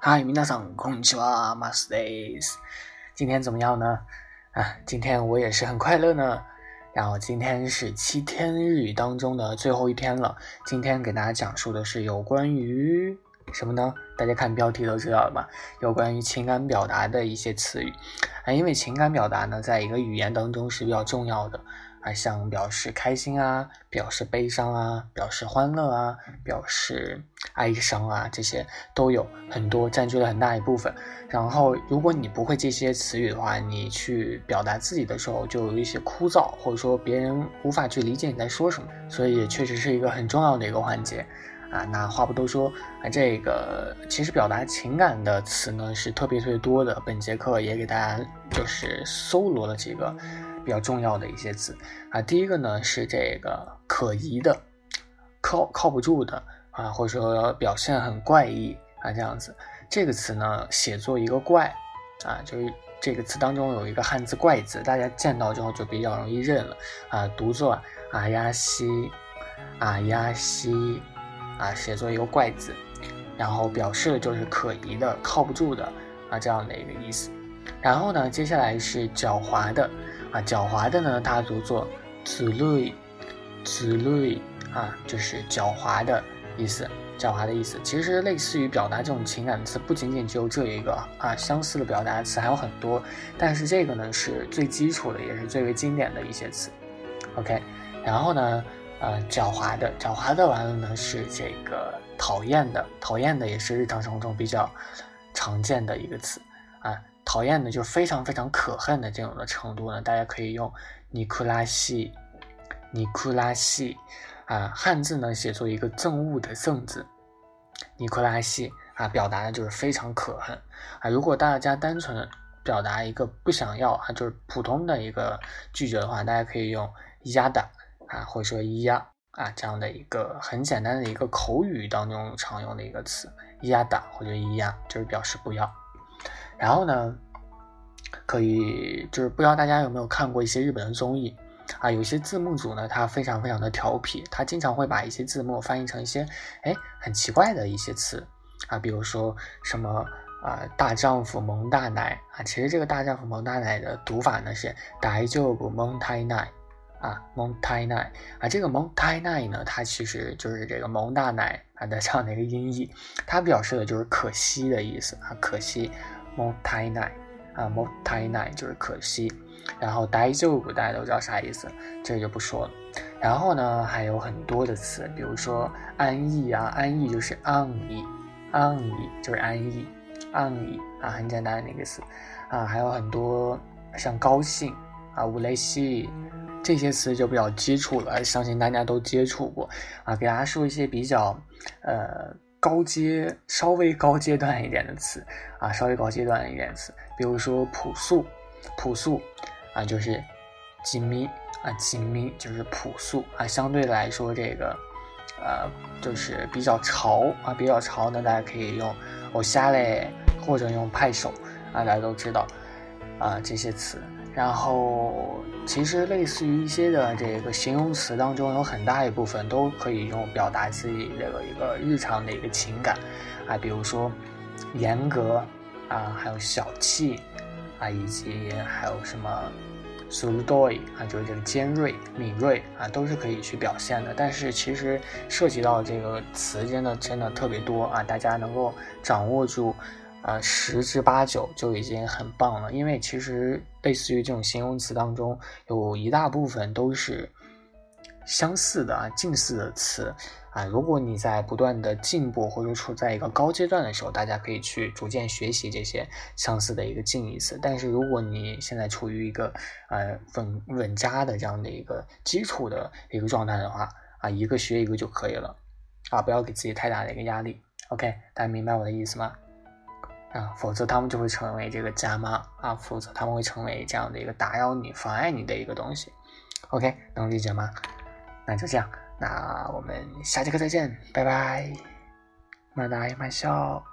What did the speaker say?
嗨，皆さんこんにちは、マスです。今天怎么样呢？啊，今天我也是很快乐呢。然后今天是七天日语当中的最后一天了。今天给大家讲述的是有关于什么呢？大家看标题都知道了吧？有关于情感表达的一些词语啊。因为情感表达呢，在一个语言当中是比较重要的。 啊，像表示开心啊，表示悲伤啊，表示欢乐啊，表示哀伤啊，这些都有很多占据了很大一部分。然后，如果你不会这些词语的话，你去表达自己的时候就有一些枯燥，或者说别人无法去理解你在说什么。所以，确实是一个很重要的一个环节啊。那话不多说啊，这个其实表达情感的词呢是特别特别多的。本节课也给大家就是搜罗了几个。比较重要的一些词啊，第一个呢是这个可疑的、靠靠不住的啊，或者说表现很怪异啊，这样子。这个词呢写作一个怪啊，就是这个词当中有一个汉字“怪”字，大家见到之后就比较容易认了啊，读作啊呀西啊呀西啊，写作一个怪字，然后表示的就是可疑的、靠不住的啊这样的一个意思。然后呢，接下来是狡猾的。啊，狡猾的呢，它读作“子类”，子类啊，就是狡猾的意思。狡猾的意思，其实类似于表达这种情感的词，不仅仅只有这一个啊，相似的表达词还有很多。但是这个呢，是最基础的，也是最为经典的一些词。OK，然后呢，呃，狡猾的，狡猾的完了呢，是这个讨厌的，讨厌的也是日常生活中比较常见的一个词。讨厌的就是非常非常可恨的这种的程度呢，大家可以用尼库拉西，尼库拉西，啊，汉字呢写作一个憎恶的憎字，尼库拉西啊，表达的就是非常可恨啊。如果大家单纯表达一个不想要啊，就是普通的一个拒绝的话，大家可以用压的啊，或者说压啊这样的一个很简单的一个口语当中常用的一个词，压的或者压就是表示不要。然后呢，可以就是不知道大家有没有看过一些日本的综艺啊？有些字幕组呢，他非常非常的调皮，他经常会把一些字幕翻译成一些哎很奇怪的一些词啊，比如说什么啊大丈夫蒙大奶啊，其实这个大丈夫蒙大奶的读法呢是大丈夫蒙太奶啊蒙太奶啊，这个蒙太奶呢，它其实就是这个蒙大奶啊的这样的一个音译，它表示的就是可惜的意思啊，可惜。もったいない啊，もったいない就是可惜。然后大丈夫大家都知道啥意思，这个就不说了。然后呢，还有很多的词，比如说安逸啊，安逸就是安逸，安逸就是安逸，安逸啊，很简单的那个词啊。还有很多像高兴啊，乌雷西这些词就比较基础了，相信大家都接触过啊。给大家说一些比较呃。 高阶稍微高阶段一点的词啊，稍微高阶段一点词，比如说朴素，朴素啊，就是紧密啊，紧密就是朴素啊，相对来说这个呃就是比较潮啊，比较潮呢，大家可以用我瞎嘞，或者用拍手啊，大家都知道啊这些词。然后，其实类似于一些的这个形容词当中，有很大一部分都可以用表达自己这个一个日常的一个情感，啊，比如说严格啊，还有小气啊，以及还有什么 s u d o i 啊，就是这个尖锐、敏锐啊，都是可以去表现的。但是其实涉及到这个词真的真的特别多啊，大家能够掌握住。啊，十之八九就已经很棒了，因为其实类似于这种形容词当中，有一大部分都是相似的啊，近似的词啊。如果你在不断的进步或者处在一个高阶段的时候，大家可以去逐渐学习这些相似的一个近义词。但是如果你现在处于一个呃稳稳扎的这样的一个基础的一个状态的话啊，一个学一个就可以了啊，不要给自己太大的一个压力。OK，大家明白我的意思吗？啊，否则他们就会成为这个家妈啊，否则他们会成为这样的一个打扰你、妨碍你的一个东西。OK，能理解吗？那就这样，那我们下节课再见，拜拜，慢来慢笑。